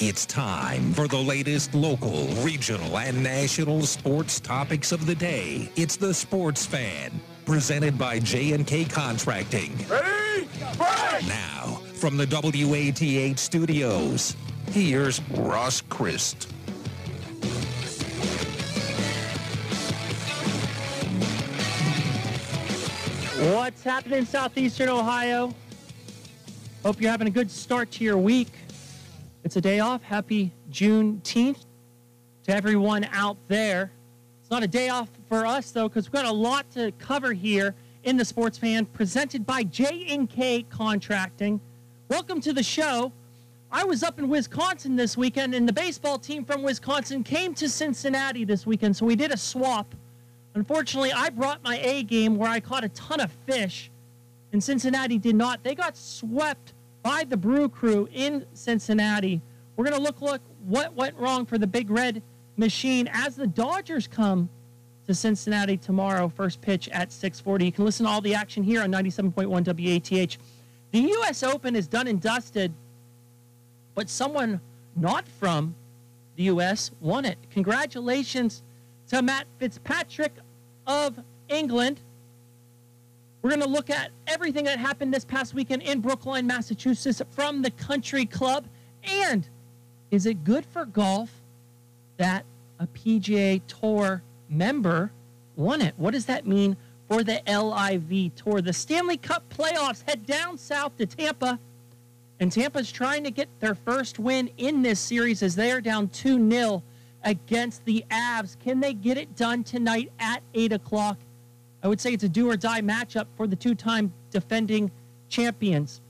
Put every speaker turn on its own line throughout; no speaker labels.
It's time for the latest local, regional, and national sports topics of the day. It's the Sports Fan, presented by J&K Contracting.
Ready? Break!
Now, from the WATH studios, here's Ross Christ.
What's happening in southeastern Ohio? Hope you're having a good start to your week. It's a day off. Happy Juneteenth to everyone out there. It's not a day off for us though, because we've got a lot to cover here in the Sports Fan, presented by J&K Contracting. Welcome to the show. I was up in Wisconsin this weekend, and the baseball team from Wisconsin came to Cincinnati this weekend, so we did a swap. Unfortunately, I brought my A game where I caught a ton of fish, and Cincinnati did not. They got swept by the Brew Crew in Cincinnati. We're going to look look what went wrong for the Big Red Machine as the Dodgers come to Cincinnati tomorrow. First pitch at 6:40. You can listen to all the action here on 97.1 WATH. The U.S. Open is done and dusted, but someone not from the U.S. won it. Congratulations to Matt Fitzpatrick of England. We're going to look at everything that happened this past weekend in Brookline, Massachusetts from the country club. And is it good for golf that a PGA Tour member won it? What does that mean for the LIV Tour? The Stanley Cup playoffs head down south to Tampa. And Tampa's trying to get their first win in this series as they are down 2 0 against the Avs. Can they get it done tonight at 8 o'clock? I would say it's a do or die matchup for the two time defending champions.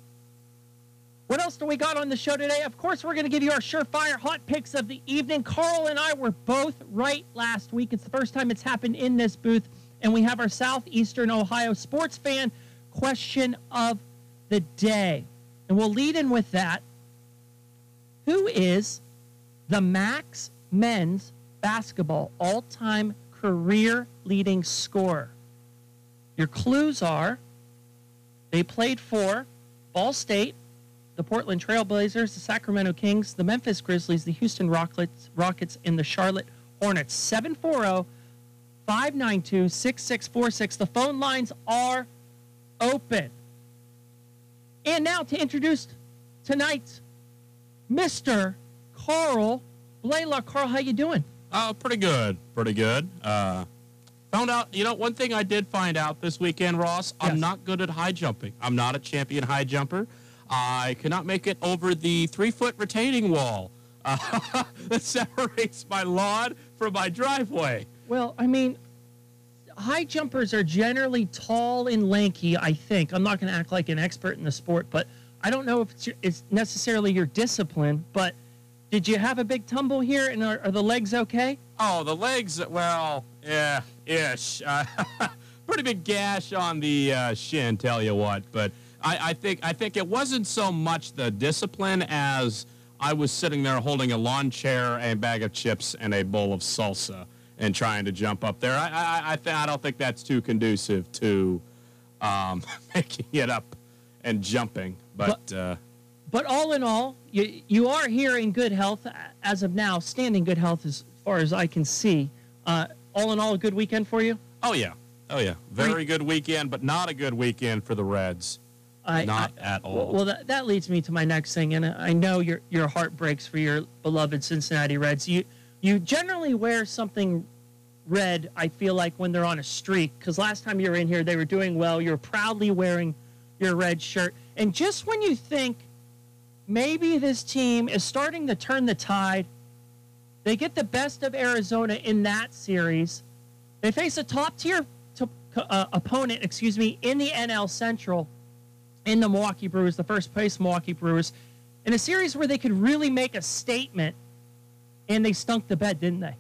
What else do we got on the show today? Of course, we're going to give you our surefire hot picks of the evening. Carl and I were both right last week. It's the first time it's happened in this booth. And we have our Southeastern Ohio sports fan question of the day. And we'll lead in with that. Who is the Max men's basketball all time career leading scorer? Your clues are they played for Ball State, the Portland Trailblazers, the Sacramento Kings, the Memphis Grizzlies, the Houston Rockets, Rockets and the Charlotte Hornets. 740 592 6646. The phone lines are open. And now to introduce tonight's Mr. Carl Blaylock. Carl, how you doing?
Oh, pretty good. Pretty good. Uh, found out, you know, one thing I did find out this weekend, Ross,
Yes.
I'm not good at high jumping. I'm not a champion high jumper. I cannot make it over the three foot retaining wall uh, that separates my lawn from my driveway.
Well, I mean, high jumpers are generally tall and lanky, I think. I'm not going to act like an expert in the sport, but I don't know if it's, your, it's necessarily your discipline. But did you have a big tumble here and are, are the legs okay?
Oh, the legs, well, yeah, ish. Uh, pretty big gash on the uh, shin, tell you what. But I, I think I think it wasn't so much the discipline as I was sitting there holding a lawn chair, a bag of chips, and a bowl of salsa, and trying to jump up there. I I, I, th- I don't think that's too conducive to um, making it up and jumping. But, uh,
But all in all, you, you are here in good health as of now, standing good health as far as I can see. Uh, all in all, a good weekend for you?
oh yeah, oh yeah, very good weekend, but not a good weekend for the Reds.
I,
Not
I-
at all.
Well, that, that leads me to my next thing, and I know your your heart breaks for your beloved Cincinnati Reds. You you generally wear something red. I feel like when they're on a streak, because last time you were in here, they were doing well. You're proudly wearing your red shirt, and just when you think maybe this team is starting to turn the tide, they get the best of Arizona in that series. They face a top tier uh, opponent, excuse me, in the NL Central in the Milwaukee Brewers, the first place Milwaukee Brewers, in a series where they could really make a statement, and they stunk the bed, didn't they?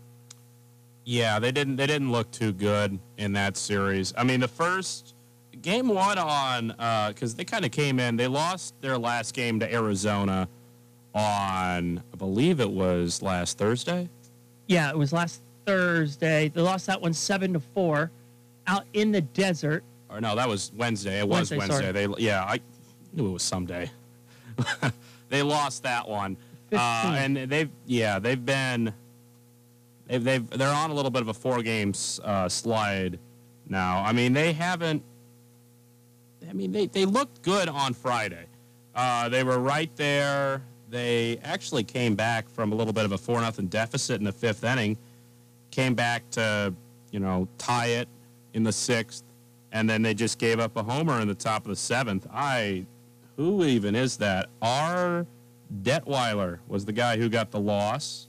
Yeah, they didn't. They didn't look too good in that series. I mean, the first game one on uh, because they kind of came in. They lost their last game to Arizona on, I believe it was last Thursday.
Yeah, it was last Thursday. They lost that one seven to four, out in the desert.
Or no, that was Wednesday. It was
Wednesday,
Wednesday. They yeah, I knew it was someday. they lost that one. Uh, and they've yeah they've been they've, they've they're on a little bit of a four game uh, slide now. I mean they haven't. I mean they they looked good on Friday. Uh, they were right there. They actually came back from a little bit of a four nothing deficit in the fifth inning, came back to you know tie it in the sixth, and then they just gave up a homer in the top of the seventh. I who even is that? R. Detwiler was the guy who got the loss.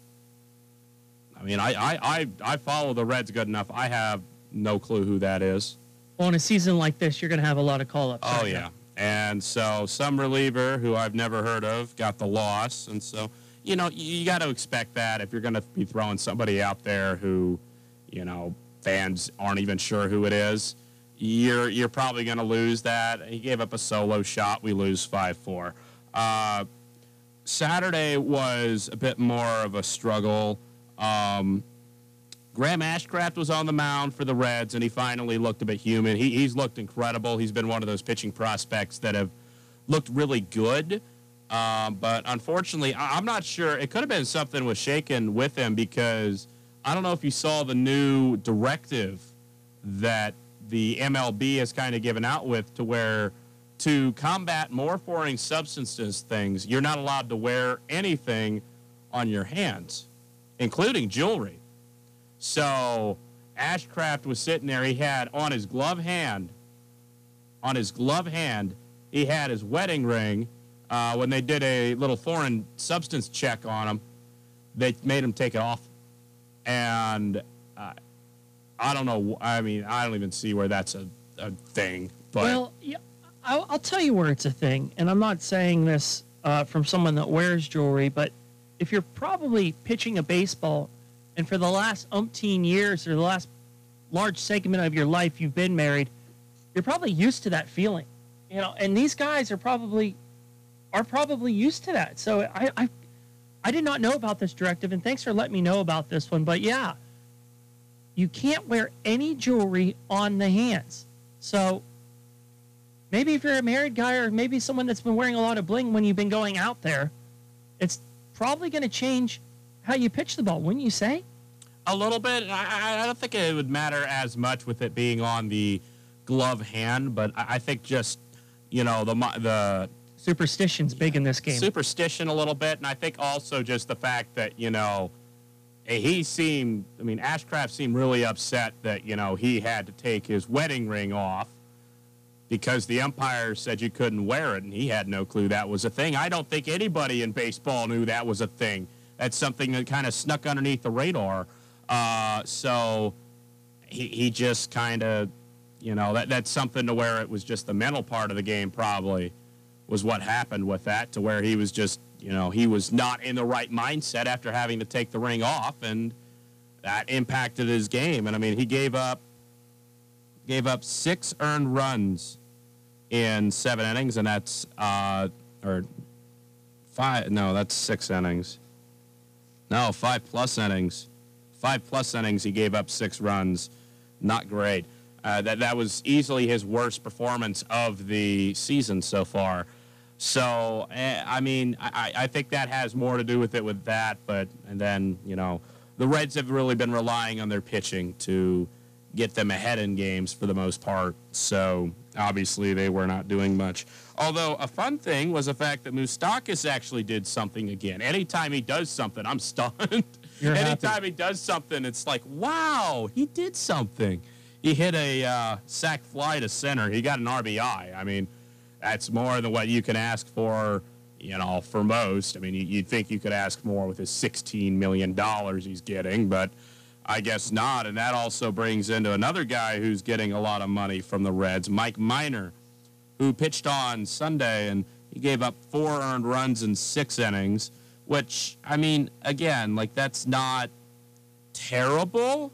I mean, I, I, I, I follow the Reds good enough. I have no clue who that is.
well, in a season like this, you're going to have a lot of call ups.
Oh, yeah. And so some reliever who I've never heard of got the loss. And so, you know, you, you got to expect that if you're going to be throwing somebody out there who, you know, fans aren't even sure who it is, you're, you're probably going to lose that. He gave up a solo shot. We lose 5 4. Uh, Saturday was a bit more of a struggle. Um, Graham Ashcraft was on the mound for the Reds, and he finally looked a bit human. He, he's looked incredible. He's been one of those pitching prospects that have looked really good. Um, but unfortunately, I, I'm not sure. It could have been something was shaken with him because I don't know if you saw the new directive that the MLB has kind of given out with to where to combat more foreign substances things, you're not allowed to wear anything on your hands, including jewelry. So Ashcraft was sitting there. He had on his glove hand, on his glove hand, he had his wedding ring. Uh, when they did a little foreign substance check on him, they made him take it off. And uh, I don't know. I mean, I don't even see where that's a, a thing. But
Well, yeah, I'll, I'll tell you where it's a thing, and I'm not saying this uh, from someone that wears jewelry, but if you're probably pitching a baseball, and for the last umpteen years or the last large segment of your life you've been married, you're probably used to that feeling, you know. And these guys are probably are probably used to that. So I I, I did not know about this directive, and thanks for letting me know about this one. But yeah, you can't wear any jewelry on the hands. So maybe if you're a married guy or maybe someone that's been wearing a lot of bling when you've been going out there, it's probably going to change how you pitch the ball, wouldn't you say?
A little bit. I, I don't think it would matter as much with it being on the glove hand, but I, I think just you know the the
Superstition's big in this game.
superstition a little bit, and I think also just the fact that you know he seemed. I mean, Ashcraft seemed really upset that you know he had to take his wedding ring off because the umpire said you couldn't wear it, and he had no clue that was a thing. I don't think anybody in baseball knew that was a thing. That's something that kind of snuck underneath the radar. Uh, so he, he just kind of, you know, that, that's something to where it was just the mental part of the game, probably, was what happened with that, to where he was just, you know, he was not in the right mindset after having to take the ring off, and that impacted his game. And I mean, he gave up gave up six earned runs in seven innings, and that's uh, or five. No, that's six innings. No, five plus innings. Five plus innings. He gave up six runs. Not great. Uh, that that was easily his worst performance of the season so far. So eh, I mean, I, I think that has more to do with it with that. But and then you know, the Reds have really been relying on their pitching to get them ahead in games for the most part. So obviously they were not doing much. Although a fun thing was the fact that Moustakas actually did something again. Anytime he does something, I'm stunned.
You're
Anytime
happy.
he does something, it's like, wow, he did something. He hit a uh, sac fly to center. He got an RBI. I mean, that's more than what you can ask for, you know, for most. I mean, you- you'd think you could ask more with his $16 million he's getting, but I guess not. And that also brings into another guy who's getting a lot of money from the Reds, Mike Minor, who pitched on Sunday and he gave up four earned runs in six innings, which, I mean, again, like that's not terrible.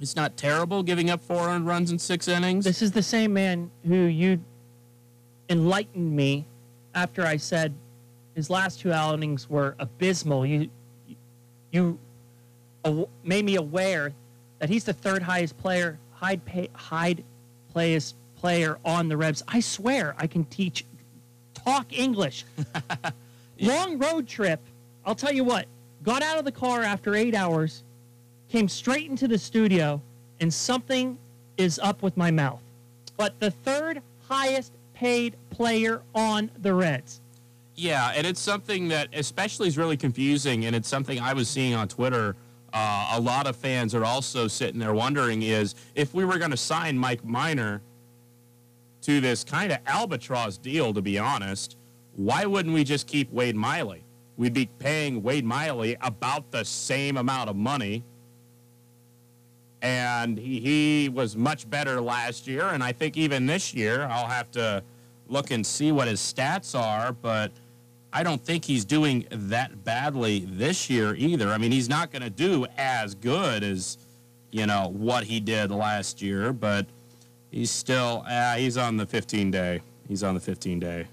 It's not terrible giving up four earned runs in six innings.
This is the same man who you enlightened me after I said his last two outings were abysmal. You you made me aware that he's the third highest player, high pay, high player on the Revs. I swear I can teach talk English. Long road trip. I'll tell you what. Got out of the car after eight hours, came straight into the studio, and something is up with my mouth. But the third highest paid player on the Reds.
Yeah, and it's something that especially is really confusing, and it's something I was seeing on Twitter. Uh, a lot of fans are also sitting there wondering is if we were going to sign Mike Minor to this kind of albatross deal, to be honest, why wouldn't we just keep Wade Miley? We'd be paying Wade Miley about the same amount of money. And he, he was much better last year. And I think even this year, I'll have to look and see what his stats are. But I don't think he's doing that badly this year either. I mean, he's not going to do as good as, you know, what he did last year. But he's still, uh, he's on the 15 day. He's on the 15 day.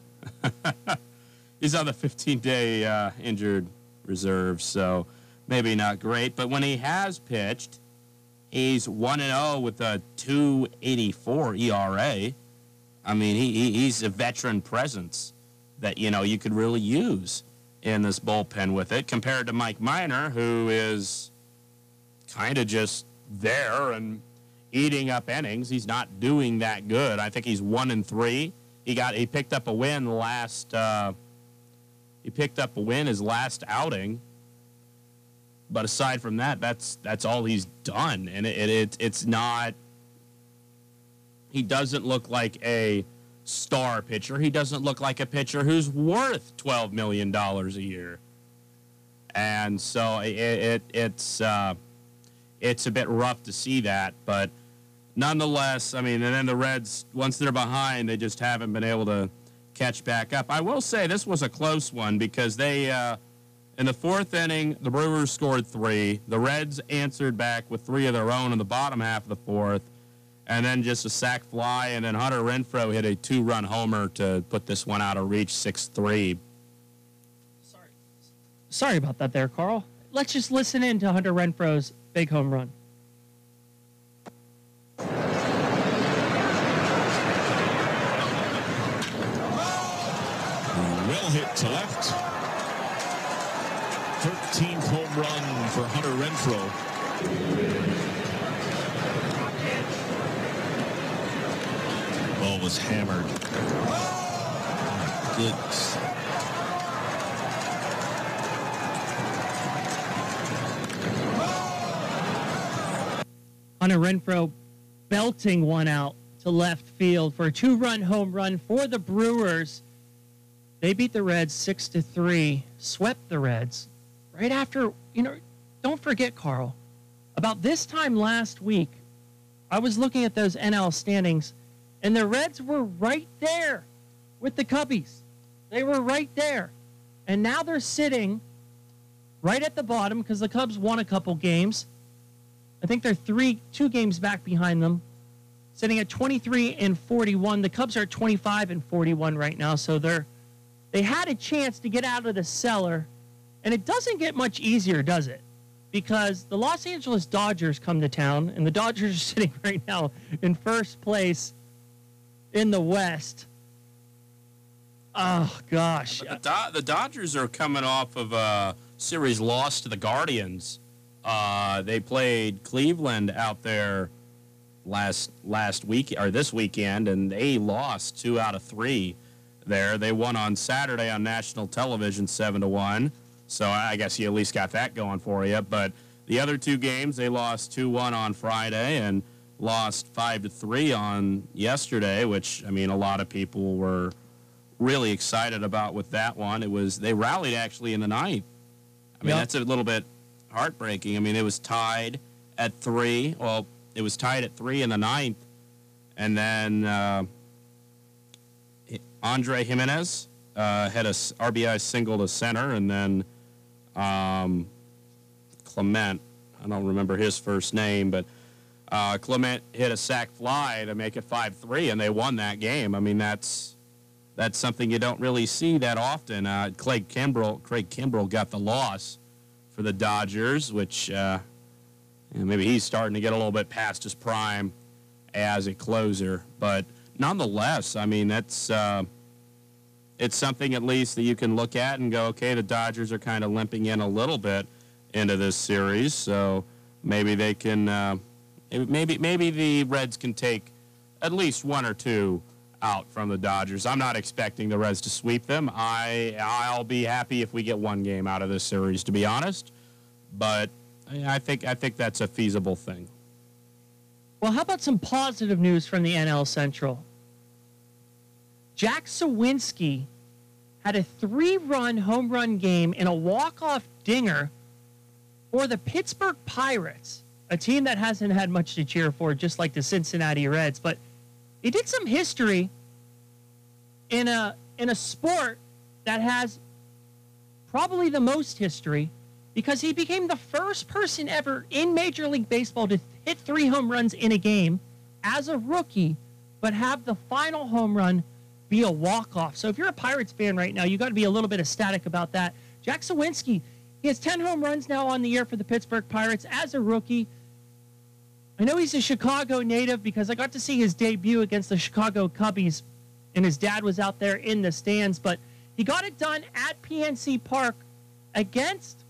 he's on the 15 day uh, injured reserve, so maybe not great. But when he has pitched, he's 1 0 with a 284 ERA. I mean, he, he, he's a veteran presence that, you know, you could really use in this bullpen with it compared to Mike Minor, who is kind of just there and eating up innings. He's not doing that good. I think he's one and three. He got he picked up a win last. Uh, he picked up a win his last outing. But aside from that, that's that's all he's done, and it, it it's not. He doesn't look like a star pitcher. He doesn't look like a pitcher who's worth twelve million dollars a year. And so it, it it's uh, it's a bit rough to see that, but nonetheless, I mean, and then the Reds, once they're behind, they just haven't been able to catch back up. I will say this was a close one because they, uh, in the fourth inning, the Brewers scored three. The Reds answered back with three of their own in the bottom half of the fourth, and then just a sac fly, and then Hunter Renfroe hit a two-run homer to put this one out of reach, six-three.
Sorry, sorry about that, there, Carl. Let's just listen in to Hunter Renfroe's big home run.
Well hit to left. 13th home run for Hunter Renfroe. Was hammered. Oh, goodness.
Hunter Renfroe belting one out to left field for a two-run home run for the Brewers. They beat the Reds six to three, swept the Reds right after. You know, don't forget, Carl. About this time last week, I was looking at those NL standings, and the Reds were right there with the Cubbies. They were right there, and now they're sitting right at the bottom because the Cubs won a couple games. I think they're three, two games back behind them, sitting at 23 and 41. The Cubs are 25 and 41 right now, so they're they had a chance to get out of the cellar, and it doesn't get much easier, does it? Because the Los Angeles Dodgers come to town, and the Dodgers are sitting right now in first place in the West. Oh gosh,
the, Do- the Dodgers are coming off of a series loss to the Guardians. Uh, they played Cleveland out there last last week or this weekend, and they lost two out of three. There, they won on Saturday on national television, seven to one. So I guess you at least got that going for you. But the other two games, they lost two one on Friday and lost five to three on yesterday, which I mean a lot of people were really excited about with that one. It was they rallied actually in the ninth. I mean
Yep.
that's a little bit heartbreaking. I mean it was tied at three. Well, it was tied at three in the ninth, and then uh, Andre Giménez uh, had a RBI single to center, and then um, Clement. I don't remember his first name, but uh, Clement hit a sac fly to make it five three, and they won that game. I mean that's that's something you don't really see that often. Uh, Craig Kimbrel, Craig Kimbrel got the loss for the Dodgers, which uh, maybe he's starting to get a little bit past his prime as a closer. But nonetheless, I mean that's uh, it's something at least that you can look at and go, okay, the Dodgers are kind of limping in a little bit into this series, so maybe they can, uh, maybe maybe the Reds can take at least one or two out from the Dodgers. I'm not expecting the Reds to sweep them. I I'll be happy if we get one game out of this series, to be honest. But I think I think that's a feasible thing.
Well, how about some positive news from the NL Central? Jack Suwinski had a three-run home run game in a walk-off dinger for the Pittsburgh Pirates, a team that hasn't had much to cheer for, just like the Cincinnati Reds. But he did some history in a in a sport that has probably the most history because he became the first person ever in Major League Baseball to hit three home runs in a game as a rookie, but have the final home run be a walk-off. So if you're a Pirates fan right now, you got to be a little bit ecstatic about that. Jack Suwinski, he has 10 home runs now on the year for the Pittsburgh Pirates as a rookie. I know he's a Chicago native because I got to see his debut against the Chicago Cubbies, and his dad was out there in the stands. But he got it done at PNC Park against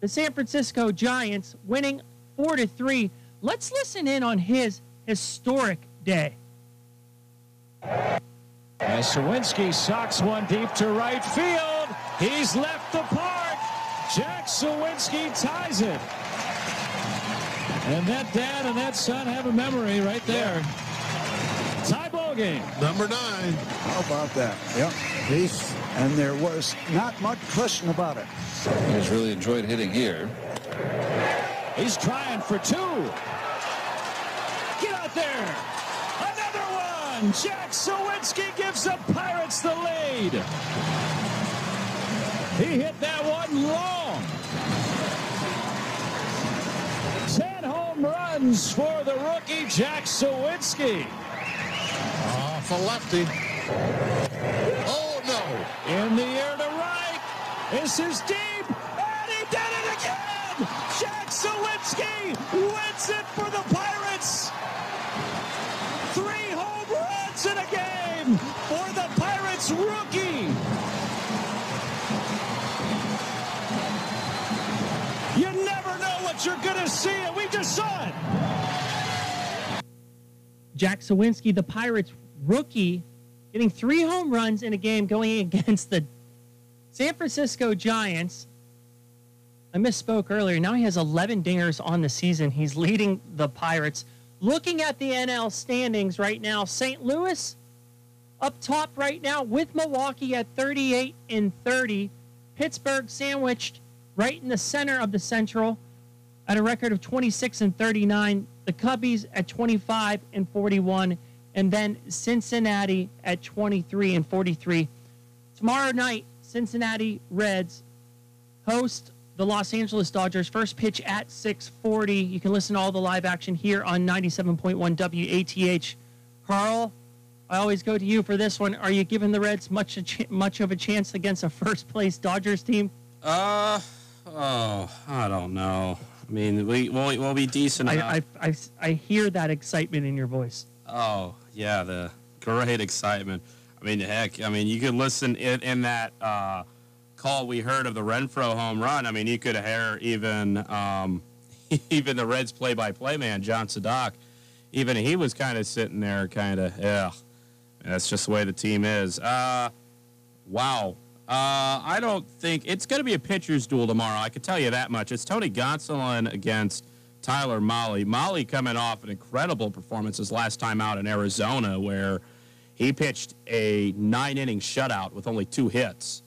the San Francisco Giants, winning four to three. Let's listen in on his historic day.
As Suwinski socks one deep to right field, he's left the park. Jack Suwinski ties it. And that dad and that son have a memory right there. Tie ball game.
Number nine.
How about that? Yep. He's, and there was not much question about it.
He's really enjoyed hitting here.
He's trying for two. Get out there. Another one. Jack Suwinski gives the Pirates the lead. He hit that one long. Ten home runs for the rookie Jack Suwinski.
Off a lefty. Oh, no.
In the air to right. This is deep. And he did it again. Jack Suwinski wins it for the see, and we just saw it.
Jack Suwinski, the Pirates rookie, getting three home runs in a game going against the San Francisco Giants. I misspoke earlier. Now he has 11 dingers on the season. He's leading the Pirates. Looking at the NL standings right now, St. Louis up top right now with Milwaukee at 38 and 30. Pittsburgh sandwiched right in the center of the Central at a record of 26 and 39. The Cubbies at 25 and 41, and then Cincinnati at 23 and 43. Tomorrow night, Cincinnati Reds host the Los Angeles Dodgers. First pitch at 6:40. You can listen to all the live action here on 97.1 WATH. Carl, I always go to you for this one. Are you giving the Reds much ch- much of a chance against a first place Dodgers team?
Uh, oh, I don't know. I mean, we we'll, we'll be decent.
I, I, I, I hear that excitement in your voice.
Oh yeah, the great excitement. I mean, heck, I mean, you could listen in, in that uh, call we heard of the Renfroe home run. I mean, you could hear even um, even the Reds play-by-play man, John Sadak. Even he was kind of sitting there, kind of, yeah. That's just the way the team is. Uh, wow. Uh, I don't think it's going to be a pitcher's duel tomorrow. I can tell you that much. It's Tony Gonsolin against Tyler Mahle. Mahle coming off an incredible performance his last time out in Arizona, where he pitched a nine inning shutout with only two hits.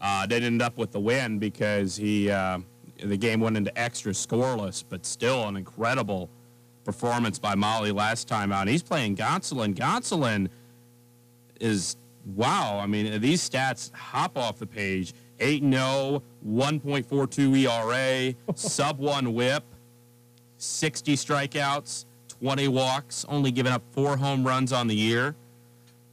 Uh, they ended up with the win because he uh, the game went into extra scoreless, but still an incredible performance by Mahle last time out. He's playing Gonsolin. Gonsolin is wow. I mean, these stats hop off the page. 8 0, 1.42 ERA, sub one WHIP, 60 strikeouts, 20 walks, only giving up four home runs on the year.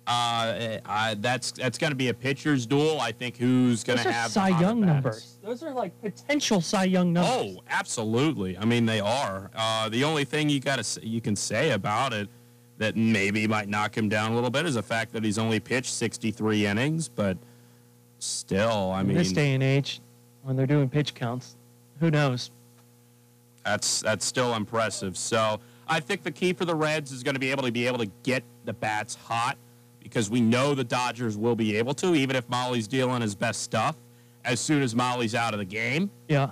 Uh, I, that's that's going to be a pitcher's duel. I think who's going to have
Cy Young numbers. Those are like potential Cy Young numbers.
Oh, absolutely. I mean, they are. Uh, the only thing you got to you can say about it, that maybe might knock him down a little bit is the fact that he's only pitched 63 innings, but still, I
In
mean,
this day and age, when they're doing pitch counts, who knows?
That's that's still impressive. So I think the key for the Reds is going to be able to be able to get the bats hot because we know the Dodgers will be able to, even if Mahle's dealing his best stuff. As soon as Mahle's out of the game,
Yeah.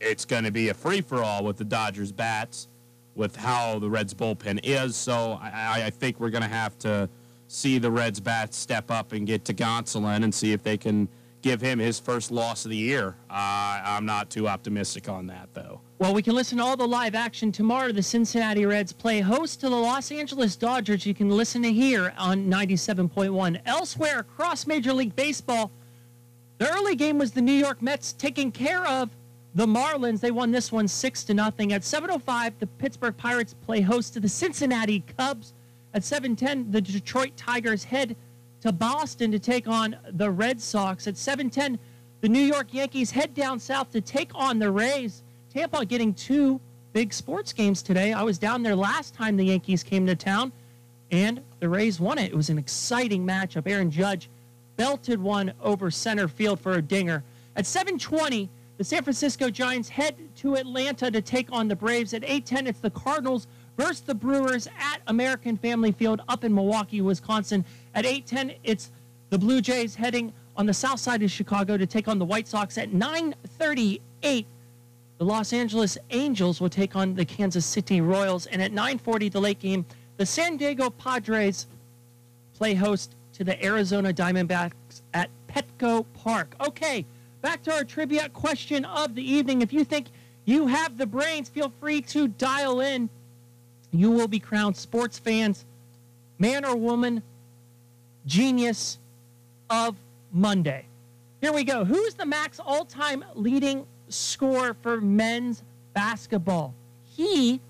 it's going to be a free for all with the Dodgers bats, with how the Reds bullpen is. So I, I think we're going to have to see the Reds bats step up and get to Gonsolin and see if they can give him his first loss of the year. Uh, I'm not too optimistic on that though.
Well, we can listen to all the live action tomorrow. The Cincinnati Reds play host to the Los Angeles Dodgers. You can listen to here on 97.1. Elsewhere across Major League Baseball, the early game was the New York Mets taking care of the Marlins. They won this one 6 to nothing. At 7:05, the Pittsburgh Pirates play host to the Cincinnati Cubs. At 7:10, the Detroit Tigers head to Boston to take on the Red Sox. At 7:10, the New York Yankees head down south to take on the Rays. Tampa getting two big sports games today. I was down there last time the Yankees came to town, and the Rays won it. It was an exciting matchup. Aaron Judge belted one over center field for a dinger. At 7:20, the San Francisco Giants head to Atlanta to take on the Braves. At 8:10, it's the Cardinals versus the Brewers at American Family Field up in Milwaukee, Wisconsin. At 8:10, it's the Blue Jays heading on the south side of Chicago to take on the White Sox. At 9:38, the Los Angeles Angels will take on the Kansas City Royals. And at 9:40, the late game, the San Diego Padres play host to the Arizona Diamondbacks at Petco Park. Okay, back to our trivia question of the evening. If you think you have the brains, feel free to dial in. You will be crowned sports fans, man or woman, genius of Monday. Here we go. Who's the max all time leading scorer for men's basketball? He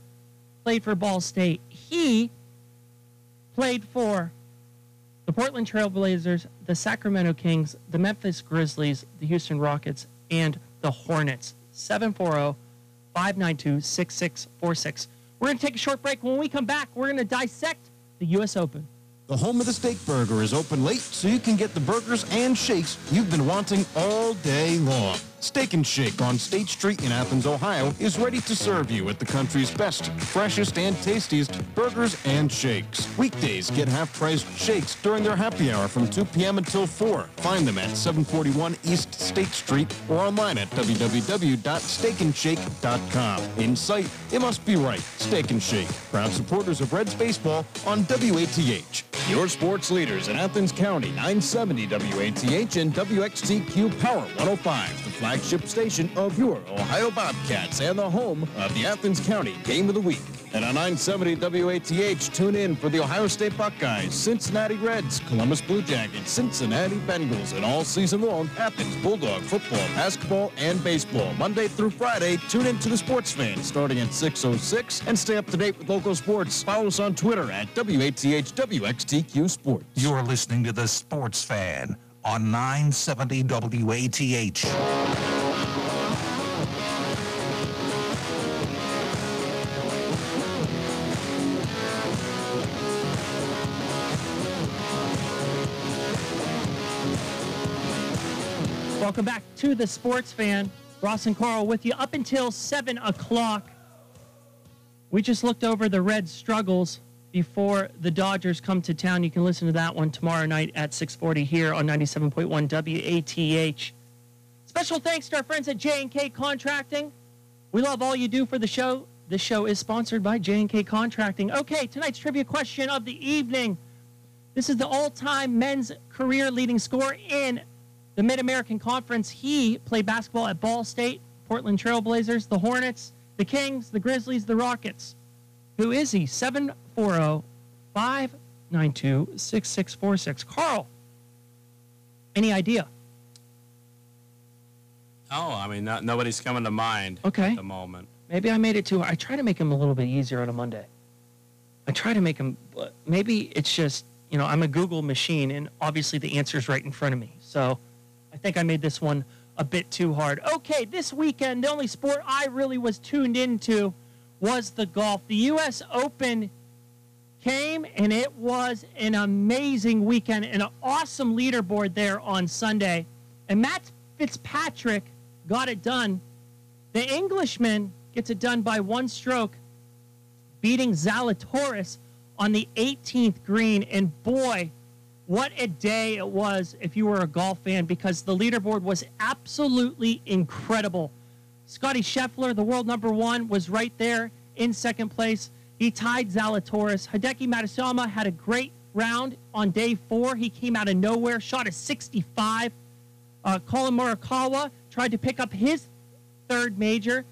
played for Ball State. He played for the Portland Trailblazers, the Sacramento Kings, the Memphis Grizzlies, the Houston Rockets, and the Hornets. 740 592 6646. We're going to take a short break. When we come back, we're going to dissect the U.S. Open.
The home of the steak burger is open late so you can get the burgers and shakes you've been wanting all day long. Steak and Shake on State Street in Athens, Ohio is ready to serve you at the country's best, freshest, and tastiest burgers and shakes. Weekdays get half-priced shakes during their happy hour from 2 p.m. until 4. Find them at 741 East State Street or online at www.steakandshake.com. In sight, it must be right. Steak and Shake, proud supporters of Reds baseball on WATH. Your sports leaders in Athens County, 970 WATH and WXTQ Power 105, the flagship station of your Ohio Bobcats and the home of the Athens County Game of the Week. And on 970 WATH, tune in for the Ohio State Buckeyes, Cincinnati Reds, Columbus Blue Jackets, Cincinnati Bengals, and all season long, Athens Bulldog football, basketball, and baseball. Monday through Friday, tune in to the Sports Fan starting at 6.06 and stay up to date with local sports. Follow us on Twitter at WATHWXTQ Sports.
You're listening to The Sports Fan on 970 WATH.
Welcome back to the Sports Fan. Ross and Carl with you up until 7 o'clock. We just looked over the Reds' struggles before the Dodgers come to town. You can listen to that one tomorrow night at 640 here on 97.1 WATH. Special thanks to our friends at J&K Contracting. We love all you do for the show. This show is sponsored by J&K Contracting. Okay, tonight's trivia question of the evening. This is the all-time men's career leading scorer in the Mid American Conference. He played basketball at Ball State, Portland Trailblazers, the Hornets, the Kings, the Grizzlies, the Rockets. Who is he? 740 592 6646. Carl, any idea?
Oh, I mean, not, nobody's coming to mind
Okay.
at the moment.
Maybe I made it too. I try to make him a little bit easier on a Monday. I try to make him. Maybe it's just you know I'm a Google machine, and obviously the answer's right in front of me. So I think I made this one a bit too hard. Okay, this weekend the only sport I really was tuned into was the golf. The U.S. Open came and it was an amazing weekend and an awesome leaderboard there on Sunday. And Matt Fitzpatrick got it done. The Englishman gets it done by one stroke, beating Zalatoris on the 18th green. And boy, what a day it was if you were a golf fan because the leaderboard was absolutely incredible. Scottie Scheffler, the world number one, was right there in second place. He tied Zalatoris. Hideki Matsuyama had a great round on day four. He came out of nowhere, shot a 65. Uh, Collin Morikawa tried to pick up his third major.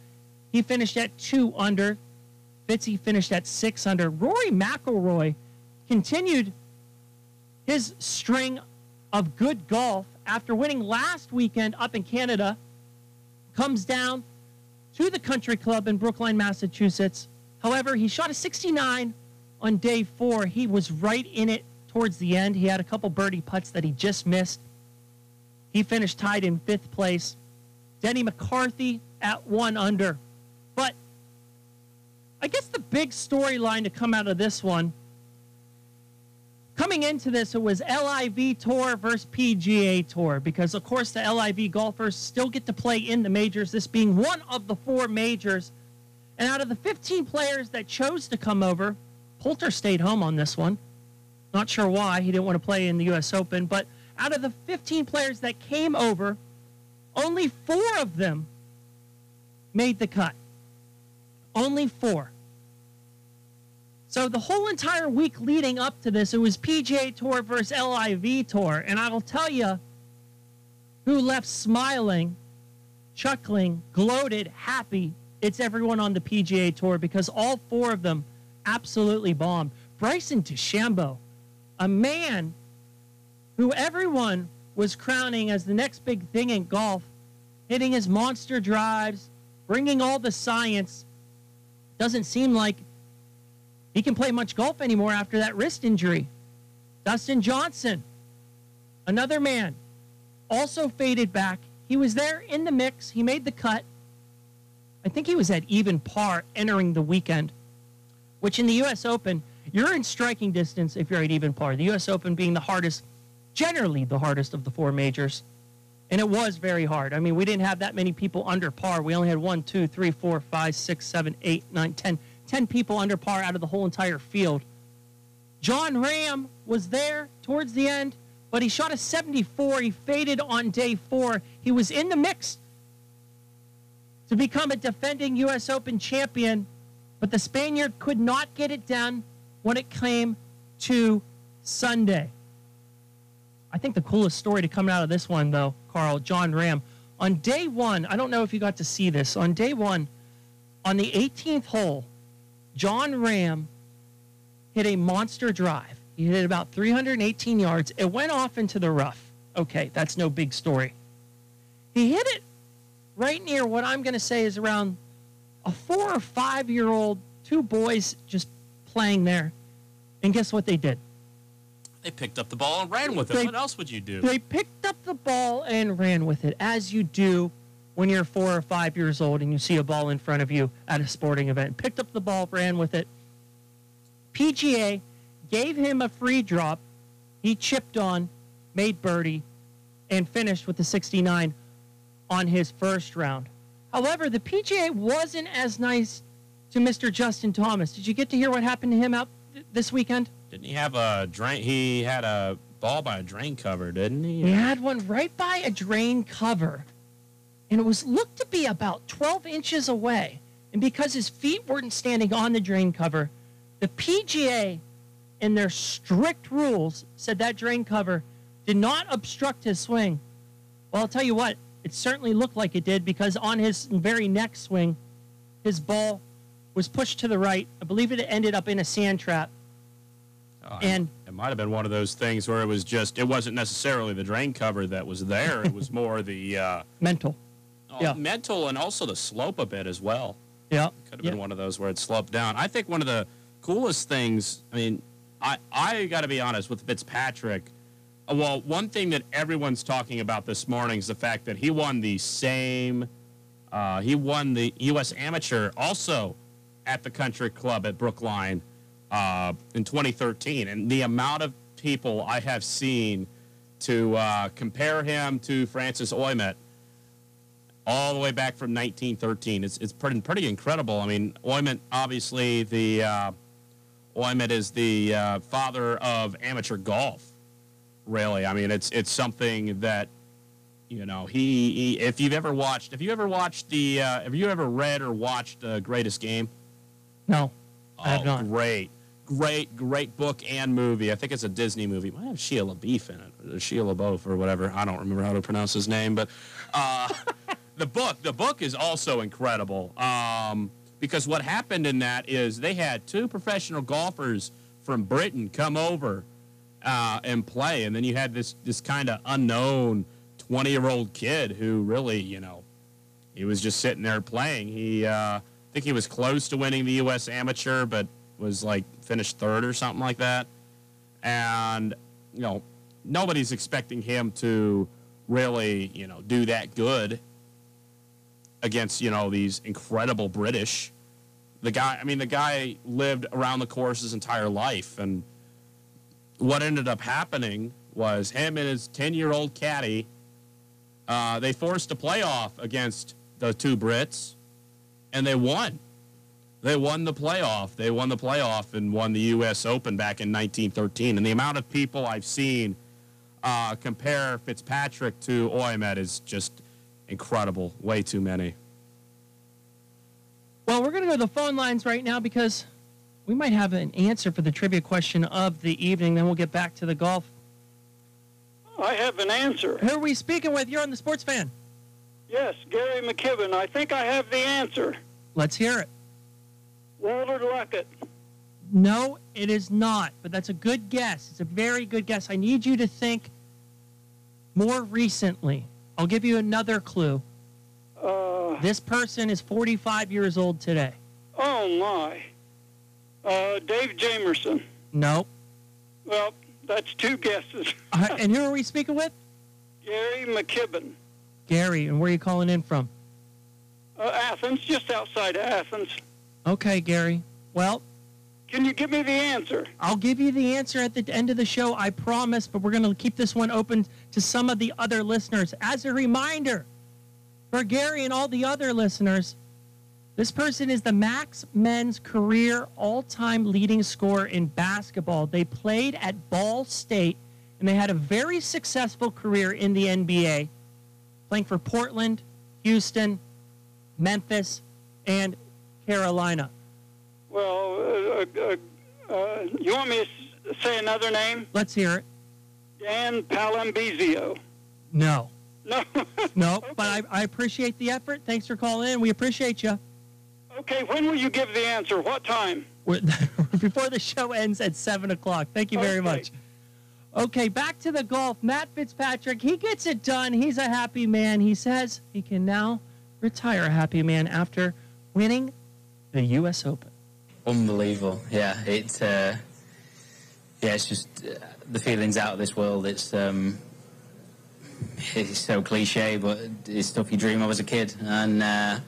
He finished at two under. Fitzy finished at six under. Rory McIlroy continued his string of good golf after winning last weekend up in Canada. Comes down to the country club in Brookline, Massachusetts. However, he shot a 69 on day four. He was right in it towards the end. He had a couple birdie putts that he just missed. He finished tied in fifth place. Denny McCarthy at one under. But I guess the big storyline to come out of this one, coming into this, it was LIV Tour versus PGA Tour because, of course, the LIV golfers still get to play in the majors, this being one of the four majors and out of the 15 players that chose to come over, Poulter stayed home on this one. Not sure why. He didn't want to play in the U.S. Open. But out of the 15 players that came over, only four of them made the cut. Only four. So the whole entire week leading up to this, it was PGA Tour versus LIV Tour. And I will tell you who left smiling, chuckling, gloated, happy it's everyone on the PGA Tour because all four of them absolutely bombed. Bryson DeChambeau, a man who everyone was crowning as the next big thing in golf, hitting his monster drives, bringing all the science. Doesn't seem like he can play much golf anymore after that wrist injury. Dustin Johnson, another man, also faded back. He was there in the mix. He made the cut. I think he was at even par entering the weekend, which in the U.S. Open, you're in striking distance if you're at even par. The U.S. Open being the hardest, generally the hardest of the four majors. And it was very hard. I mean, we didn't have that many people under par. We only had one, two, three, four, five, six, seven, eight, nine, ten, ten people under par out of the whole entire field. Jon Rahm was there towards the end, but he shot a 74. He faded on day four. He was in the mix to become a defending U.S. Open champion, but the Spaniard could not get it done when it came to Sunday. I think the coolest story to come out of this one, though, Carl, Jon Rahm. on day one, I don't know if you got to see this. On day one, on the 18th hole, Jon Rahm hit a monster drive. He hit about 318 yards. It went off into the rough. Okay, that's no big story. He hit it right near what I'm going to say is around a four or five year old, two boys just playing there. And guess what they did?
They picked up the ball and ran with it. They, what else would you do?
They picked up the ball and ran with it, as you do when you're four or five years old and you see a ball in front of you at a sporting event. Picked up the ball, ran with it. PGA gave him a free drop. He chipped on, made birdie, and finished with the 69 on his first round. However, the PGA wasn't as nice to Mr. Justin Thomas. Did you get to hear what happened to him out th- this weekend?
Didn't he have a drain? He had a ball by a drain cover, didn't he?
He had one right by a drain cover, and it was looked to be about 12 inches away. And because his feet weren't standing on the drain cover, the PGA, in their strict rules, said that drain cover did not obstruct his swing. Well, I'll tell you what, it certainly looked like it did because on his very next swing, his ball was pushed to the right. I believe it ended up in a sand trap.
Oh, and it might have been one of those things where it was just it wasn't necessarily the drain cover that was there. it was more the uh,
mental.
Oh, yeah. mental and also the slope a bit as well.
Yeah,
could have been one of those where it sloped down. I think one of the coolest things. I mean, I I got to be honest with Fitzpatrick uh, well, one thing that everyone's talking about this morning is the fact that he won the same. Uh, he won the U.S. Amateur also at the Country Club at Brookline uh, in 2013, and the amount of people I have seen to uh, compare him to Francis Ouimet all the way back from 1913. It's, it's pretty, pretty incredible. I mean, Ouimet, obviously, the uh, Ouimet is the uh, father of amateur golf. Really, I mean, it's it's something that you know he, he if you've ever watched, if you ever watched the, uh, have you ever read or watched the Greatest Game?
No,
oh,
I have not.
Great, great, great book and movie. I think it's a Disney movie. It might have Sheila Beef in it, or Sheila Bof or whatever. I don't remember how to pronounce his name, but uh, the book, the book is also incredible. Um, because what happened in that is they had two professional golfers from Britain come over uh, and play, and then you had this this kind of unknown twenty year old kid who really, you know, he was just sitting there playing. He, uh, I think he was close to winning the U.S. Amateur, but was like finished third or something like that. And you know, nobody's expecting him to really, you know, do that good against you know these incredible British. The guy, I mean, the guy lived around the course his entire life, and what ended up happening was him and his ten-year-old caddy. Uh, they forced a playoff against the two Brits, and they won. They won the playoff. They won the playoff and won the U.S. Open back in 1913. And the amount of people I've seen uh, compare Fitzpatrick to Ouimet is just incredible. Way too many.
Well, we're going to go to the phone lines right now because we might have an answer for the trivia question of the evening. Then we'll get back to the golf.
Oh, I have an answer.
Who are we speaking with? You're on the Sports Fan.
Yes, Gary McKibben. I think I have the answer.
Let's hear it.
Walter Luckett.
No, it is not. But that's a good guess. It's a very good guess. I need you to think more recently. I'll give you another clue.
Uh,
This person is 45 years old today.
oh, my. Uh, Dave Jamerson.
No.
Well, that's two guesses.
And who are we speaking with?
Gary McKibben.
Gary. And where are you calling in from?
Uh, Athens, just outside of Athens.
Okay, Gary. Well,
Can you give me the answer?
I'll give you the answer at the end of the show, I promise, but we're going to keep this one open to some of the other listeners. As a reminder, for Gary and all the other listeners, this person is the MAC Men's career all time leading scorer in basketball. They played at Ball State and they had a very successful career in the NBA, playing for Portland, Houston, Memphis, and Carolina.
Well, uh, uh, uh, you want me to say another name?
Let's hear it.
Dan Palombizio.
No.
No.
No, but I, I appreciate the effort. Thanks for calling in. We appreciate you.
okay, when will you give the answer? What time?
Before the show ends at 7 o'clock. Thank you very
Okay.
much. Okay, back to the golf. Matt Fitzpatrick, he gets it done. He's a happy man. He says he can now retire a happy man after winning the U.S. Open.
Unbelievable. Yeah, it's uh, yeah, it's just uh, the feelings out of this world. It's um, it's so cliche, but it's stuff you dream of as a kid, and uh,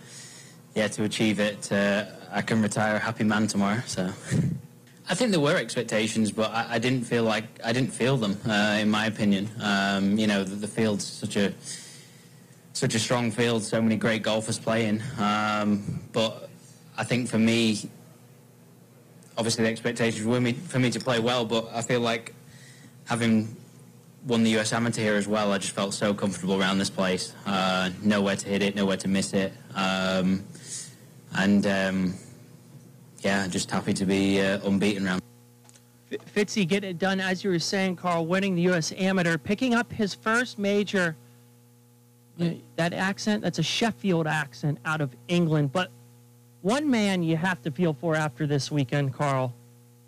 yeah, to achieve it, uh, I can retire a happy man tomorrow. So. I think there were expectations, but I, I didn't feel like I didn't feel them. Uh, in my opinion, um, you know, the, the field's such a such a strong field, so many great golfers playing. Um, but I think for me, obviously the expectations were me, for me to play well, but I feel like having won the US Amateur here as well, I just felt so comfortable around this place. Uh, nowhere to hit it, nowhere to miss it. Um, and um, yeah, just happy to be uh, unbeaten around.
F- Fitzy getting it done, as you were saying, Carl, winning the U.S. Amateur, picking up his first major. That accent, that's a Sheffield accent out of England. But one man you have to feel for after this weekend, Carl,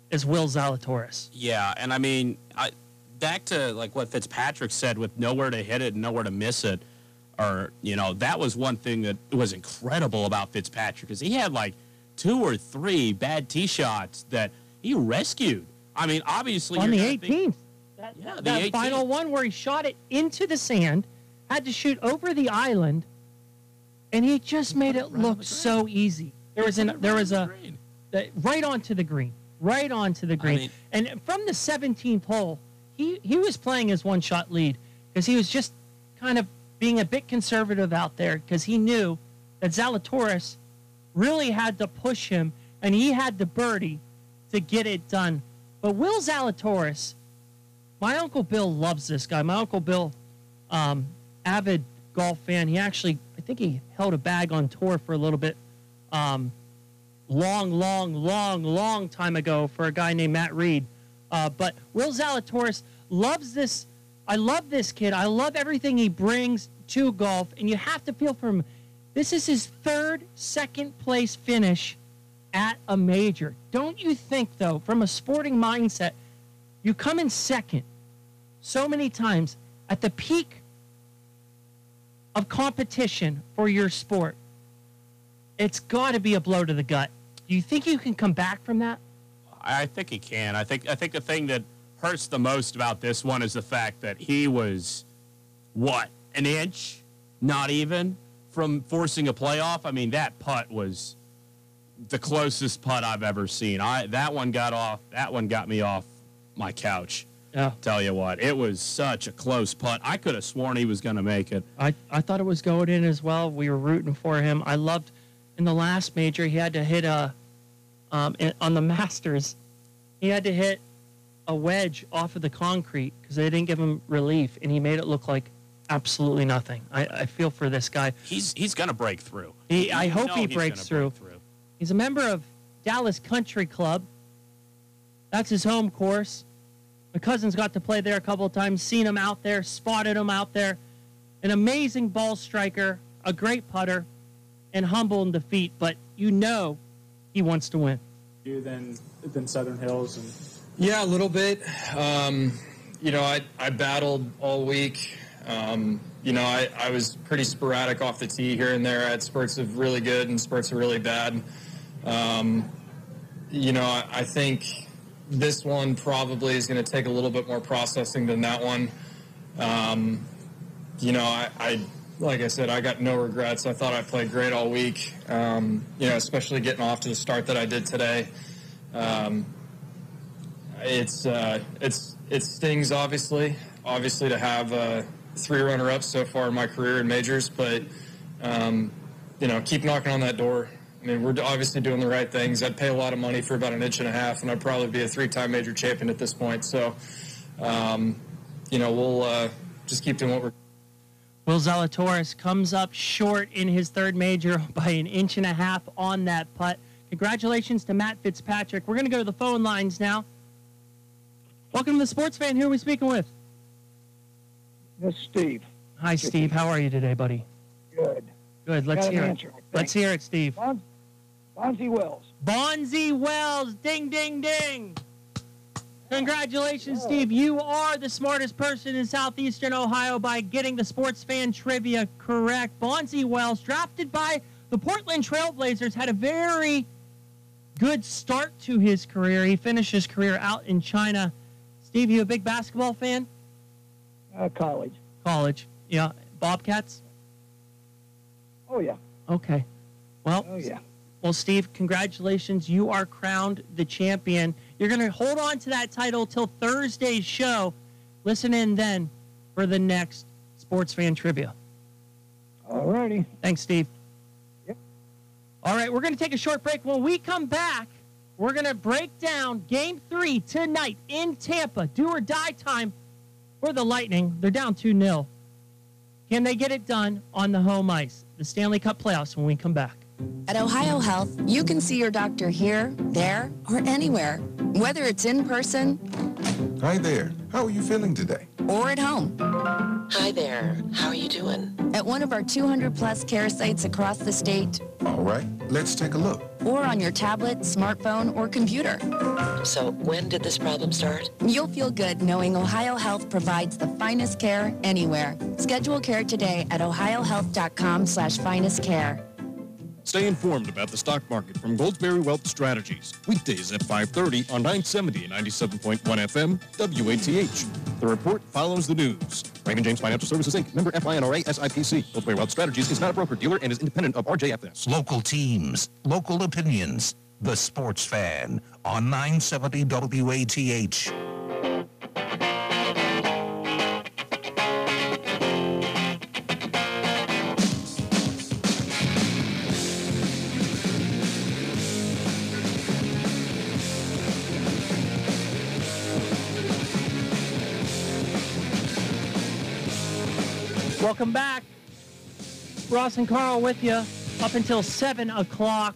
is Will Zalatoris.
Yeah, and I mean, I, back to like what Fitzpatrick said with nowhere to hit it and nowhere to miss it, or you know, that was one thing that was incredible about Fitzpatrick because he had like two or three bad tee shots that he rescued. I mean, obviously
on the
you're gonna think-
18th. That,
Yeah, the 18th.
final one where he shot it into the sand, had to shoot over the island, and he just made it look so easy. There was an there was a that- right onto the green. right onto the green.
mean-
and from the 17th hole, he, he was playing his one shot lead because he was just kind of being a bit conservative out there because he knew that Zalatoris really had to push him and he had the birdie to get it done. But Will Zalatoris, my uncle Bill loves this guy. My uncle Bill, um, avid golf fan. He actually, I think he held a bag on tour for a little bit. Um, long, long, long, long time ago for a guy named Matt Reed. Uh, but Will Zalatoris loves this. I love this kid. I love everything he brings to golf, and you have to feel for him. This is his third second place finish at a major. Don't you think, though, from a sporting mindset, you come in second so many times at the peak of competition for your sport? It's got to be a blow to the gut. Do you think you can come back from that?
I think he can. I think I think the thing that hurts the most about this one is the fact that he was what an inch, not even from forcing a playoff. I mean, that putt was the closest putt I've ever seen. I that one got off. That one got me off my couch.
Yeah.
Tell you what, it was such a close putt. I could have sworn he was going to make it.
I, I thought it was going in as well. We were rooting for him. I loved in the last major he had to hit a um, on the Masters. He had to hit a wedge off of the concrete because they didn't give him relief, and he made it look like absolutely nothing. I, I feel for this guy.
He's he's going to break through.
He, I hope he breaks
gonna
through.
break
He's a member of Dallas Country Club. That's his home course. My cousin's got to play there a couple of times, seen him out there, spotted him out there. An amazing ball striker, a great putter, and humble in defeat, but you know he wants to win.
you than than Southern Hills and
Yeah, a little bit. Um, you know, I, I battled all week. Um, you know, I, I was pretty sporadic off the tee here and there. I had spurts of really good and spurts of really bad. Um, you know, I, I think this one probably is going to take a little bit more processing than that one. Um, you know, I, I like I said, I got no regrets. I thought I played great all week. Um, you know, especially getting off to the start that I did today. Um, it's uh, it's it stings obviously, obviously to have uh, three runner-ups so far in my career in majors, but um, you know, keep knocking on that door. I mean, we're obviously doing the right things. I'd pay a lot of money for about an inch and a half, and I'd probably be a three-time major champion at this point. So, um, you know, we'll uh, just keep doing what we're.
Will Zalatoris comes up short in his third major by an inch and a half on that putt. Congratulations to Matt Fitzpatrick. We're going to go to the phone lines now. Welcome to the Sports Fan. Who are we speaking with?
This is Steve.
Hi, Steve. How are you today, buddy?
Good.
Good. Let's hear
answer,
it. Let's hear it, Steve.
Bon- Bonzi Wells.
Bonzi Wells. Ding, ding, ding. Congratulations, Steve. You are the smartest person in southeastern Ohio by getting the sports fan trivia correct. Bonzi Wells, drafted by the Portland Trailblazers, had a very good start to his career. He finished his career out in China. Steve, you a big basketball fan?
Uh, college.
College. Yeah. Bobcats?
Oh, yeah.
Okay. Well,
Oh, yeah.
Well, Steve, congratulations. You are crowned the champion. You're going to hold on to that title till Thursday's show. Listen in then for the next Sports Fan Trivia.
All righty.
Thanks, Steve.
Yep.
All right, we're going to take a short break. When we come back, we're going to break down game three tonight in Tampa. Do or die time for the Lightning. They're down 2 0. Can they get it done on the home ice? The Stanley Cup playoffs when we come back.
At Ohio Health, you can see your doctor here, there, or anywhere, whether it's in person
Hi there. How are you feeling today?
or at home.
Hi there. How are you doing?
At one of our 200 plus care sites across the state,
All right, let's take a look.
or on your tablet, smartphone, or computer.
So, when did this problem start?
You'll feel good knowing Ohio Health provides the finest care anywhere. Schedule care today at ohiohealth.com slash finest care.
Stay informed about the stock market from Goldsberry Wealth Strategies. Weekdays at 5.30 on 970 and 97.1 FM, WATH. The report follows the news. Raymond James Financial Services, Inc., member FINRA SIPC. Goldsberry Wealth Strategies is not a broker-dealer and is independent of RJFS.
Local teams, local opinions. The Sports Fan on 970 WATH.
Welcome back. Ross and Carl with you up until 7 o'clock.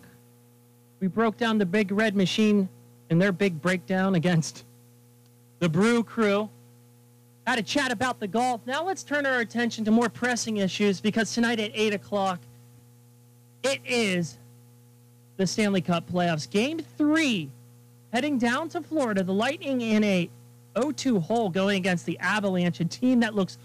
We broke down the Big Red Machine and their big breakdown against the Brew Crew. Had a chat about the golf. Now let's turn our attention to more pressing issues because tonight at 8 o'clock, it is the Stanley Cup playoffs. Game three, heading down to Florida. The Lightning in a 0 2 hole going against the Avalanche, a team that looks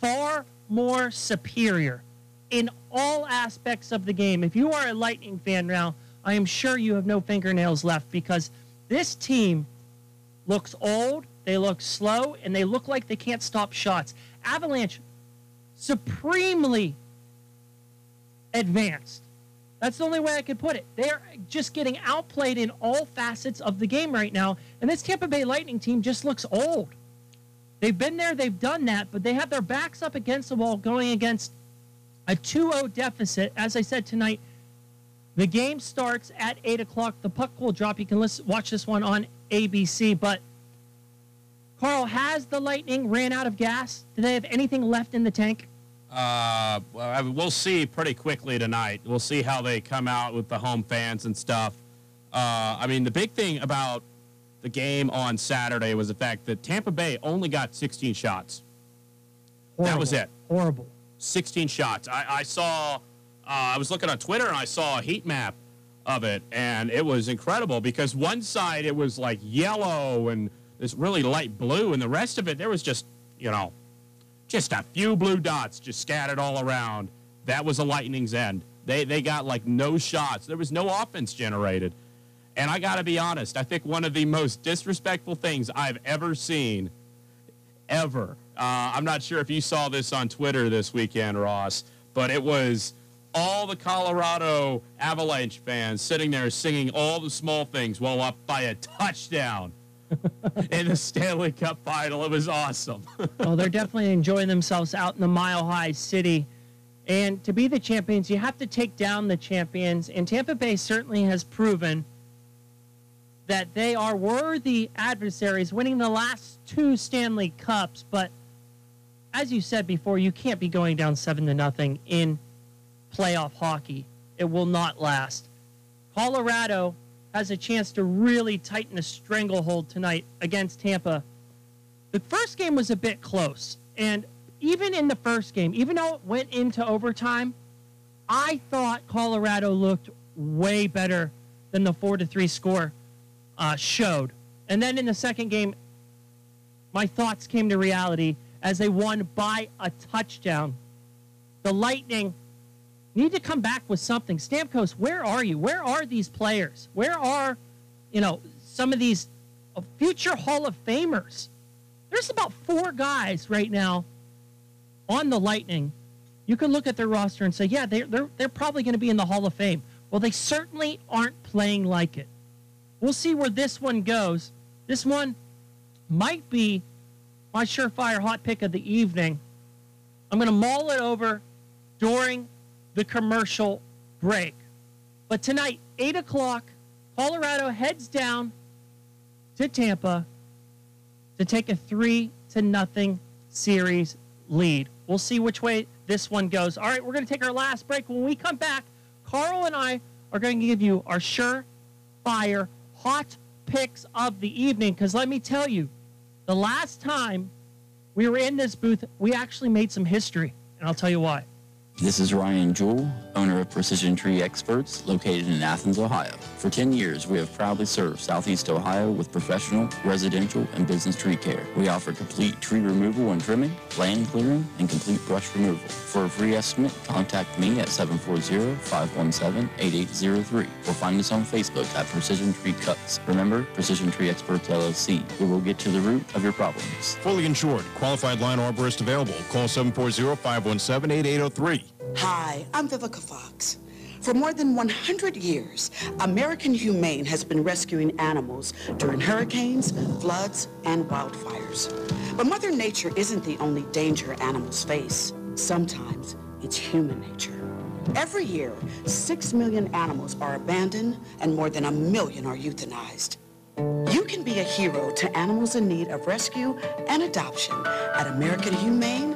far more superior in all aspects of the game. If you are a Lightning fan now, I am sure you have no fingernails left because this team looks old, they look slow, and they look like they can't stop shots. Avalanche supremely advanced. That's the only way I could put it. They're just getting outplayed in all facets of the game right now, and this Tampa Bay Lightning team just looks old. They've been there, they've done that, but they have their backs up against the wall going against a 2 0 deficit. As I said tonight, the game starts at 8 o'clock. The puck will drop. You can listen, watch this one on ABC. But Carl, has the Lightning ran out of gas? Do they have anything left in the tank?
Uh, well, I mean, we'll see pretty quickly tonight. We'll see how they come out with the home fans and stuff. Uh, I mean, the big thing about the game on Saturday was the fact that Tampa Bay only got 16 shots.
Horrible.
That was it.
Horrible.
16 shots. I, I saw, uh, I was looking on Twitter and I saw a heat map of it, and it was incredible because one side it was like yellow and this really light blue, and the rest of it there was just, you know, just a few blue dots just scattered all around. That was a Lightning's end. They they got like no shots. There was no offense generated. And I got to be honest, I think one of the most disrespectful things I've ever seen, ever. Uh, I'm not sure if you saw this on Twitter this weekend, Ross, but it was all the Colorado Avalanche fans sitting there singing all the small things while up by a touchdown in the Stanley Cup final. It was awesome.
well, they're definitely enjoying themselves out in the Mile High City. And to be the champions, you have to take down the champions. And Tampa Bay certainly has proven that they are worthy adversaries, winning the last two Stanley Cups. But as you said before, you can't be going down seven to nothing in playoff hockey. It will not last. Colorado has a chance to really tighten a stranglehold tonight against Tampa. The first game was a bit close, and even in the first game, even though it went into overtime, I thought Colorado looked way better than the four to three score uh, showed. And then in the second game, my thoughts came to reality as they won by a touchdown. The Lightning need to come back with something. Stamkos, where are you? Where are these players? Where are, you know, some of these uh, future Hall of Famers? There's about four guys right now on the Lightning. You can look at their roster and say, yeah, they're, they're, they're probably going to be in the Hall of Fame. Well, they certainly aren't playing like it. We'll see where this one goes. This one might be my surefire hot pick of the evening. I'm going to mull it over during the commercial break. But tonight, 8 o'clock, Colorado heads down to Tampa to take a 3 to nothing series lead. We'll see which way this one goes. All right, we're going to take our last break. When we come back, Carl and I are going to give you our surefire hot picks of the evening because let me tell you, the last time we were in this booth, we actually made some history, and I'll tell you why.
This is Ryan Jewell, owner of Precision Tree Experts, located in Athens, Ohio. For 10 years, we have proudly served Southeast Ohio with professional, residential, and business tree care. We offer complete tree removal and trimming, land clearing, and complete brush removal. For a free estimate, contact me at 740-517-8803 or find us on Facebook at Precision Tree Cuts. Remember, Precision Tree Experts LLC. We will get to the root of your problems.
Fully insured, qualified line arborist available. Call 740-517-8803.
Hi, I'm Vivica Fox. For more than 100 years, American Humane has been rescuing animals during hurricanes, floods, and wildfires. But Mother Nature isn't the only danger animals face. Sometimes it's human nature. Every year, six million animals are abandoned and more than a million are euthanized. You can be a hero to animals in need of rescue and adoption at AmericanHumane.org.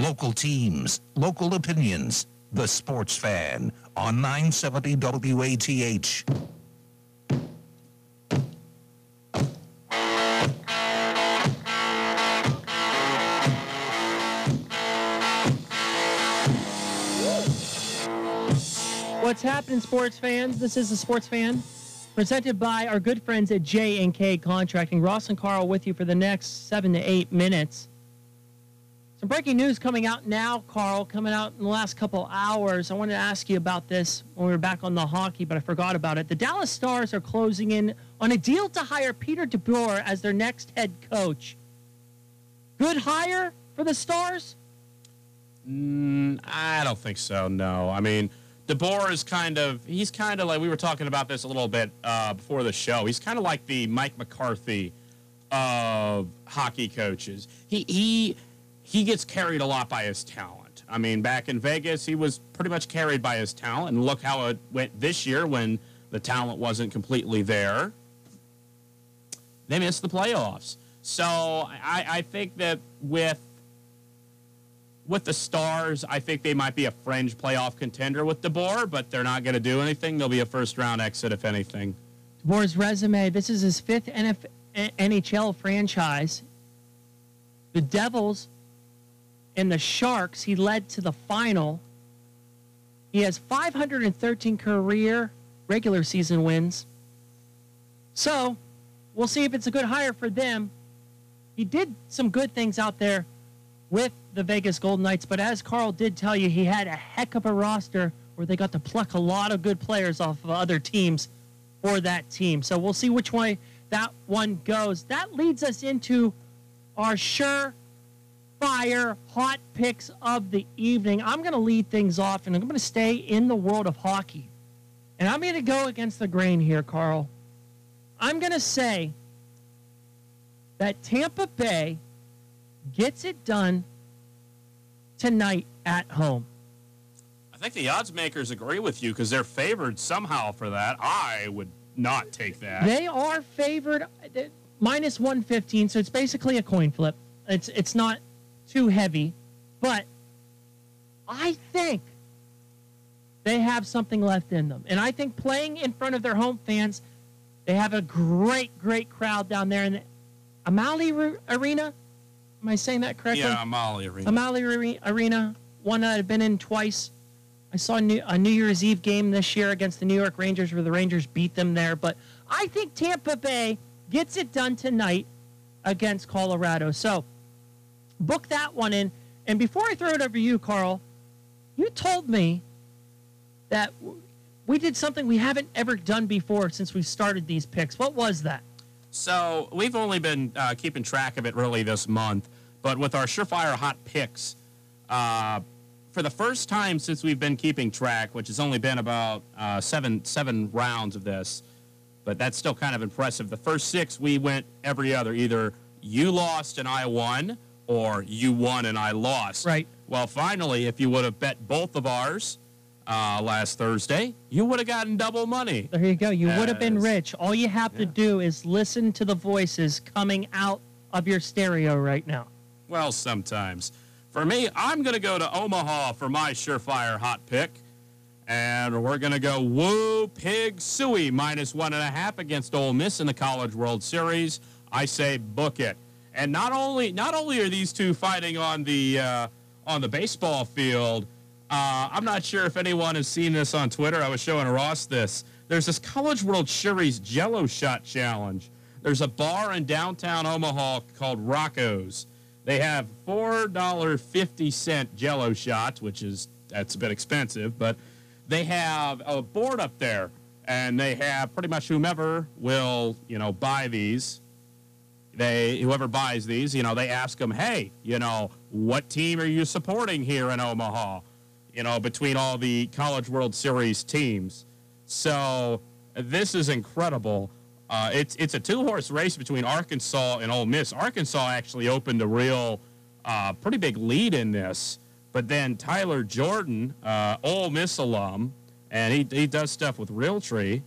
Local teams, local opinions. The Sports Fan on 970 WATH.
What's happening, sports fans? This is the Sports Fan, presented by our good friends at J and K Contracting. Ross and Carl with you for the next seven to eight minutes. Some breaking news coming out now, Carl, coming out in the last couple hours. I wanted to ask you about this when we were back on the hockey, but I forgot about it. The Dallas Stars are closing in on a deal to hire Peter DeBoer as their next head coach. Good hire for the Stars?
Mm, I don't think so. No, I mean, DeBoer is kind of he's kind of like we were talking about this a little bit uh, before the show. He's kind of like the Mike McCarthy of hockey coaches. He he he gets carried a lot by his talent. I mean, back in Vegas, he was pretty much carried by his talent, and look how it went this year when the talent wasn't completely there. They missed the playoffs. So I, I think that with with the Stars, I think they might be a fringe playoff contender with DeBoer, but they're not going to do anything. They'll be a first round exit, if anything.
DeBoer's resume this is his fifth NHL franchise. The Devils and the Sharks, he led to the final. He has 513 career regular season wins. So we'll see if it's a good hire for them. He did some good things out there with the Vegas Golden Knights, but as Carl did tell you, he had a heck of a roster where they got to pluck a lot of good players off of other teams for that team. So we'll see which way that one goes. That leads us into our sure fire hot picks of the evening. I'm going to lead things off and I'm going to stay in the world of hockey. And I'm going to go against the grain here, Carl. I'm going to say that Tampa Bay gets it done tonight at home.
I think the odds makers agree with you because they're favored somehow for that. I would not take that.
They are favored uh, minus 115, so it's basically a coin flip. It's it's not too heavy, but I think they have something left in them. And I think playing in front of their home fans, they have a great, great crowd down there in the Amalie Arena. Am I saying that correctly?
Yeah, Amalie Arena.
Amalie Arena, one that I've been in twice. I saw a New, a New Year's Eve game this year against the New York Rangers where the Rangers beat them there. But I think Tampa Bay gets it done tonight against Colorado. So book that one in. And before I throw it over to you, Carl, you told me that we did something we haven't ever done before since we started these picks. What was that?
So we've only been uh, keeping track of it really this month, but with our surefire hot picks, uh, for the first time since we've been keeping track, which has only been about uh, seven seven rounds of this, but that's still kind of impressive. The first six we went every other, either you lost and I won, or you won and I lost.
Right.
Well, finally, if you would have bet both of ours uh, last Thursday, you would have gotten double money.
There you go. You would have been rich. All you have to do is listen to the voices coming out of your stereo right now.
Well, sometimes. For me, I'm going to go to Omaha for my surefire hot pick. And we're going to go Woo Pig Sooie minus one and a half against Ole Miss in the College World Series. I say book it. And not only not only are these two fighting on the uh, on the baseball field, Uh, I'm not sure if anyone has seen this on Twitter. I was showing Ross this. There's this College World Series Jello Shot Challenge. There's a bar in downtown Omaha called Rocco's. They have four dollar fifty cent Jello shots, which is that's a bit expensive, but they have a board up there, and they have pretty much whomever will you know buy these. They whoever buys these, you know, they ask them, hey, you know, what team are you supporting here in Omaha? You know, between all the College World Series teams. So this is incredible. Uh, it's it's a two horse race between Arkansas and Ole Miss. Arkansas actually opened a real uh, pretty big lead in this, but then Tyler Jordan, uh, Ole Miss alum, and he he does stuff with Realtree.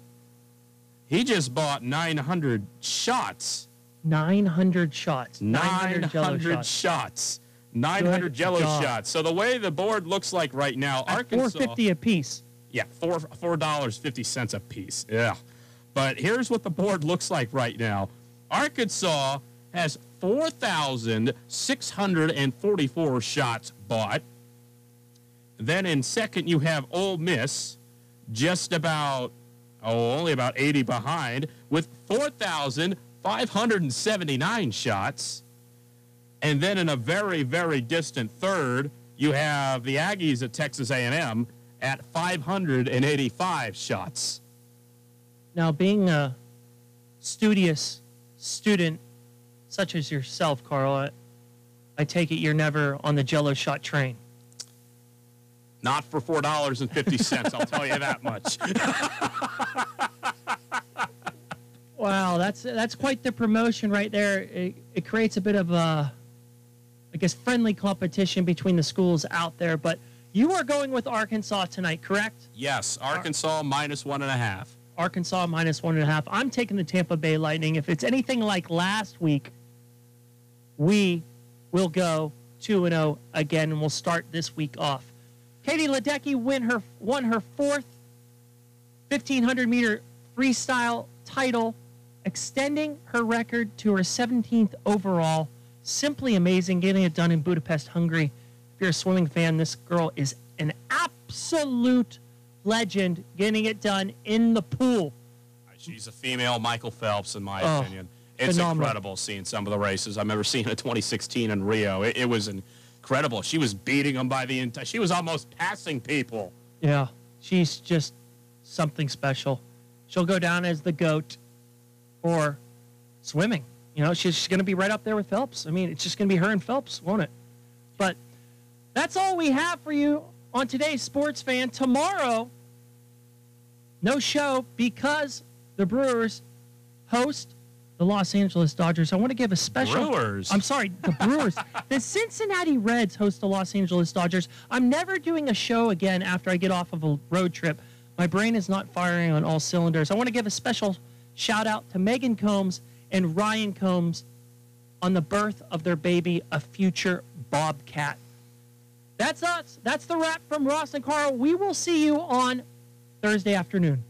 He just bought 900 shots.
900 shots.
900,
Jell-O
shots. shots. 900
Good
Jello
job.
shots. So the way the board looks like right now, Arkansas.
450 a piece.
Yeah, four four dollars fifty cents a piece. Yeah, but here's what the board looks like right now. Arkansas has four thousand six hundred and forty-four shots bought. Then in second you have Ole Miss, just about oh only about eighty behind with four thousand five hundred and seventy-nine shots. And then in a very very distant third you have the Aggies at Texas A&M at 585 shots.
Now, being a studious student such as yourself, Carl, I, I take it you're never on the Jello shot train.
Not for four dollars and fifty cents. I'll tell you that much.
Wow, that's that's quite the promotion right there. It, it creates a bit of a, I guess, friendly competition between the schools out there. But you are going with Arkansas tonight, correct?
yes, Arkansas minus one and a half.
Arkansas minus one and a half. I'm taking the Tampa Bay Lightning. If it's anything like last week, we will go 2 and 0 again, and we'll start this week off. Katie Ledecky win her, won her fourth 1500 meter freestyle title, extending her record to her 17th overall. Simply amazing getting it done in Budapest, Hungary. If you're a swimming fan, this girl is an absolute legend getting it done in the pool.
She's a female Michael Phelps, in my
Oh,
opinion. It's
phenomenal.
incredible seeing some of the races. I remember seeing it 2016 in Rio. It, it was incredible. She was beating them by the entire. She was almost passing people.
Yeah, she's just something special. She'll go down as the goat for swimming. You know, she's, she's going to be right up there with Phelps. I mean, it's just going to be her and Phelps, won't it? But that's all we have for you on today's Sports Fan. Tomorrow, no show because the Brewers host the Los Angeles Dodgers. I want to give a special.
Brewers?
I'm sorry, the Brewers. the Cincinnati Reds host the Los Angeles Dodgers. I'm never doing a show again after I get off of a road trip. My brain is not firing on all cylinders. I want to give a special shout out to Megan Combs and Ryan Combs on the birth of their baby, a future Bobcat. That's us. That's the wrap from Ross and Carl. We will see you on Thursday afternoon.